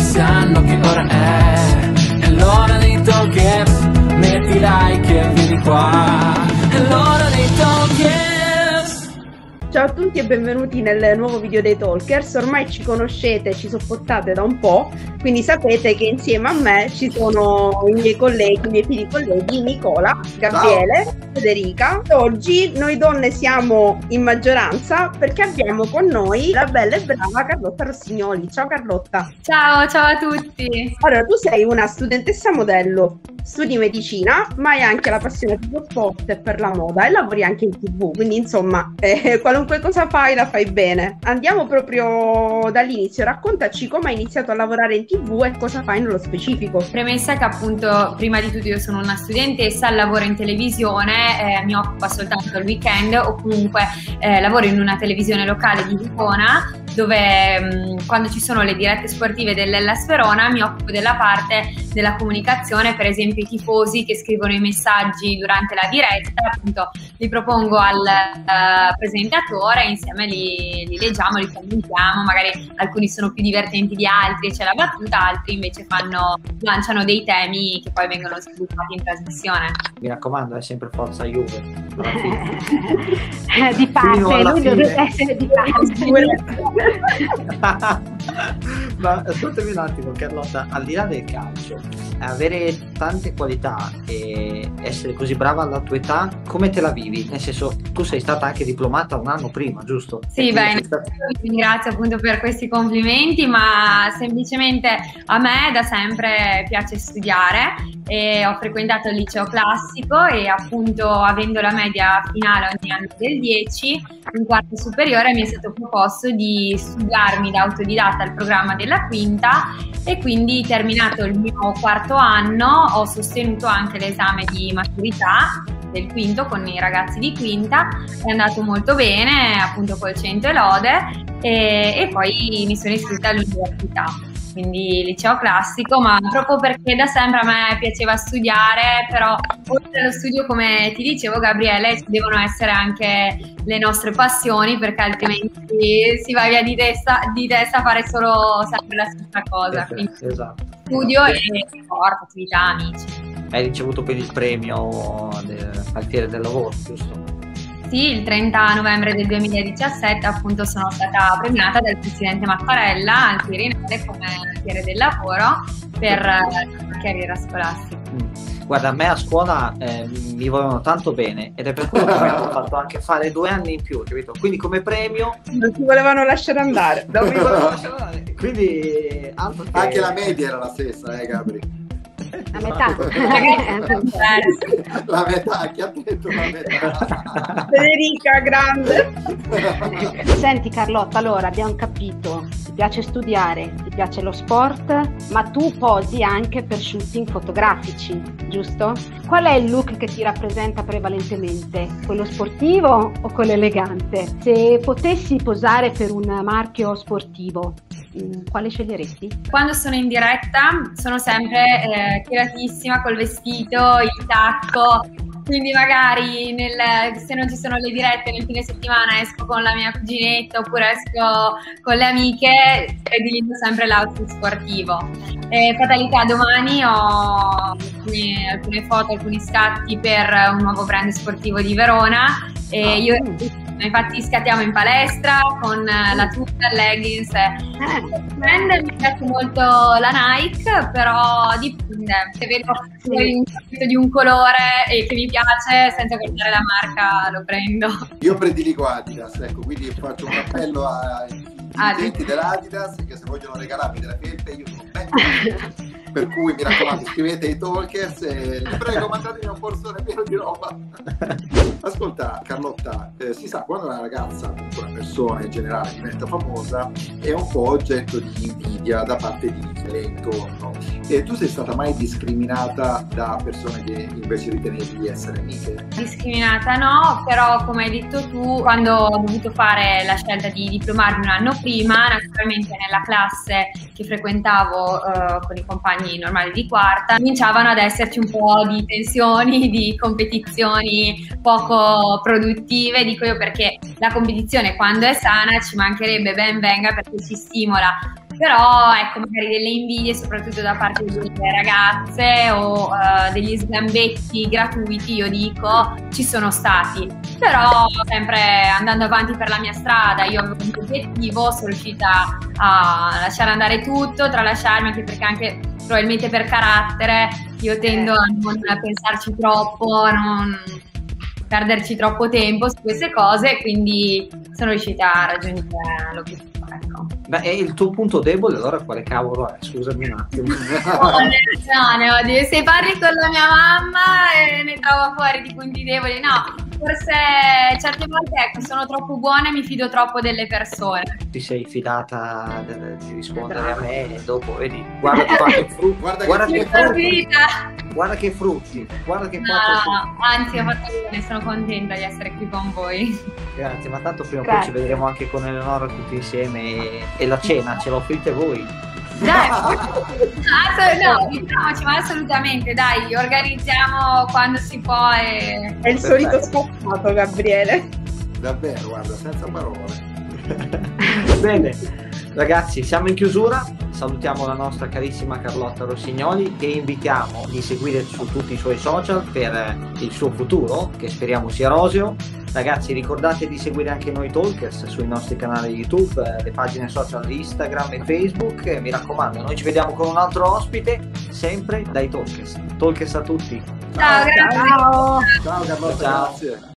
sanno che ora è. È l'ora dei talkers Metti like e vieni qua Ciao a tutti e benvenuti nel nuovo video dei Talkers. Ormai ci conoscete, ci sopportate da un po', quindi sapete che insieme a me ci sono i miei colleghi, i miei figli colleghi, Nicola, Gabriele, Ciao. Federica. Oggi noi donne siamo in maggioranza perché abbiamo con noi la bella e brava Carlotta Rossignoli. Ciao Carlotta. Ciao, ciao a tutti. Allora, tu sei una studentessa modello, studi medicina, ma hai anche la passione per lo sport e per la moda e lavori anche in tv, quindi insomma, eh, qualunque qualunque cosa fai la fai bene. Andiamo proprio dall'inizio, raccontaci come hai iniziato a lavorare in tv e cosa fai nello specifico. Premessa che appunto prima di tutto io sono una studentessa, lavoro in televisione, eh, mi occupa soltanto il weekend o comunque eh, lavoro in una televisione locale di Vicona dove mm, quando ci sono le dirette sportive dell'Ellas Verona mi occupo della parte della comunicazione, per esempio i tifosi che scrivono i messaggi durante la diretta, appunto li propongo al uh, presentatore insieme li, li, leggiamo, li commentiamo, magari alcuni sono più divertenti di altri, c'è la battuta, altri invece fanno, lanciano dei temi che poi vengono sviluppati in trasmissione. Mi raccomando, è sempre forza Juve. di parte, lui deve essere di parte. Ma ascoltami un attimo, Carlotta, al di là del calcio, avere tante qualità e essere così brava alla tua età, come te la vivi? Nel senso, tu sei stata anche diplomata un anno prima, giusto? Sì, bene, stata... ringrazio appunto per questi complimenti, ma semplicemente a me da sempre piace studiare e ho frequentato il liceo classico e appunto avendo la media finale ogni anno del 10, in quarto superiore mi è stato proposto di studiarmi da autodidatta il programma della quinta e quindi terminato il mio quarto anno ho sostenuto anche l'esame di maturità del quinto con i ragazzi di quinta, è andato molto bene appunto col 100 e lode e, e poi mi sono iscritta all'università quindi liceo classico, ma proprio perché da sempre a me piaceva studiare, però oltre allo studio, come ti dicevo Gabriele, ci devono essere anche le nostre passioni, perché altrimenti si va via di testa, di testa a fare solo sempre la stessa cosa. Quindi esatto. studio e sport, attività, amici. Hai ricevuto per il premio del Alfiere del Lavoro, giusto? Sì, il 30 novembre del 2017 appunto sono stata premiata dal presidente Mattarella al Quirinale come alfiere del lavoro per la carriera scolastica. Mm. Guarda, a me a scuola eh, mi volevano tanto bene ed è per quello che mi hanno fatto anche fare due anni in più, capito? Quindi come premio... Non ti volevano lasciare andare. Non mi volevano lasciare andare. Quindi... Anche la media era la stessa, eh Gabri? La metà. la metà, chi ha detto la metà? Federica, grande. Senti Carlotta, allora abbiamo capito, ti piace studiare, ti piace lo sport, ma tu posi anche per shooting fotografici, giusto? Qual è il look che ti rappresenta prevalentemente? Quello sportivo o quello elegante? Se potessi posare per un marchio sportivo, quale sceglieresti? Quando sono in diretta sono sempre eh, tiratissima col vestito, il tacco, quindi magari nel, se non ci sono le dirette nel fine settimana esco con la mia cuginetta oppure esco con le amiche prediligo sempre l'outfit sportivo. E fatalità, domani ho alcune, alcune foto, alcuni scatti per un nuovo brand sportivo di Verona e ah, io infatti scattiamo in palestra con eh, la tuta, leggings. Eh, mi piace molto la Nike, però dipende. Se vedo un di un colore e che mi piace, senza guardare la marca, lo prendo. Io prediligo Adidas, ecco, quindi faccio un appello ai clienti dell'Adidas che se vogliono regalarmi delle felpe io sono ben per cui mi raccomando iscrivetevi ai talkers e prego mandatemi un borsone pieno di roba ascolta Carlotta eh, si sa quando una ragazza una persona in generale diventa famosa è un po' oggetto di invidia da parte di chi le intorno e tu sei stata mai discriminata da persone che invece ritenevi di essere amiche? discriminata no però come hai detto tu quando ho dovuto fare la scelta di diplomarmi un anno prima naturalmente nella classe che frequentavo eh, con i compagni normali di quarta, cominciavano ad esserci un po' di tensioni, di competizioni poco produttive, dico io perché la competizione quando è sana ci mancherebbe ben venga perché ci stimola. Però ecco magari delle invidie soprattutto da parte delle ragazze o uh, degli sgambetti gratuiti io dico ci sono stati. Però sempre andando avanti per la mia strada io avevo un obiettivo sono riuscita a lasciare andare tutto tralasciarmi anche perché anche probabilmente per carattere io tendo a non pensarci troppo non perderci troppo tempo su queste cose quindi sono riuscita a raggiungere l'obiettivo Ecco. Beh, e il tuo punto debole allora quale cavolo è? Scusami un attimo. oh, ragione, se parli con la mia mamma e ne trovo fuori di punti deboli, no, forse certe volte ecco, sono troppo buona e mi fido troppo delle persone. Ti sei fidata di rispondere a me e dopo vedi, guarda che frutti, guarda, guarda che frutti, guarda che frutti, guarda che no, frutti. Anzi, ho fatto bene, sono contenta di essere qui con voi. Grazie, ma tanto prima o poi ci vedremo anche con Eleonora tutti insieme e, e la cena ce l'offrite voi. Dai, no, diciamoci, ma assolutamente, dai, organizziamo quando si può. E... È il solito scappato, Gabriele. Davvero, guarda, senza parole. Bene, ragazzi, siamo in chiusura. Salutiamo la nostra carissima Carlotta Rossignoli che invitiamo di seguire su tutti i suoi social per il suo futuro, che speriamo sia roseo Ragazzi ricordate di seguire anche noi Talkers sui nostri canali YouTube, eh, le pagine social di Instagram e Facebook. E mi raccomando, noi ci vediamo con un altro ospite, sempre dai Talkers. Talkers a tutti. Ciao, ciao. Ciao, ciao Carlotta, ciao. grazie.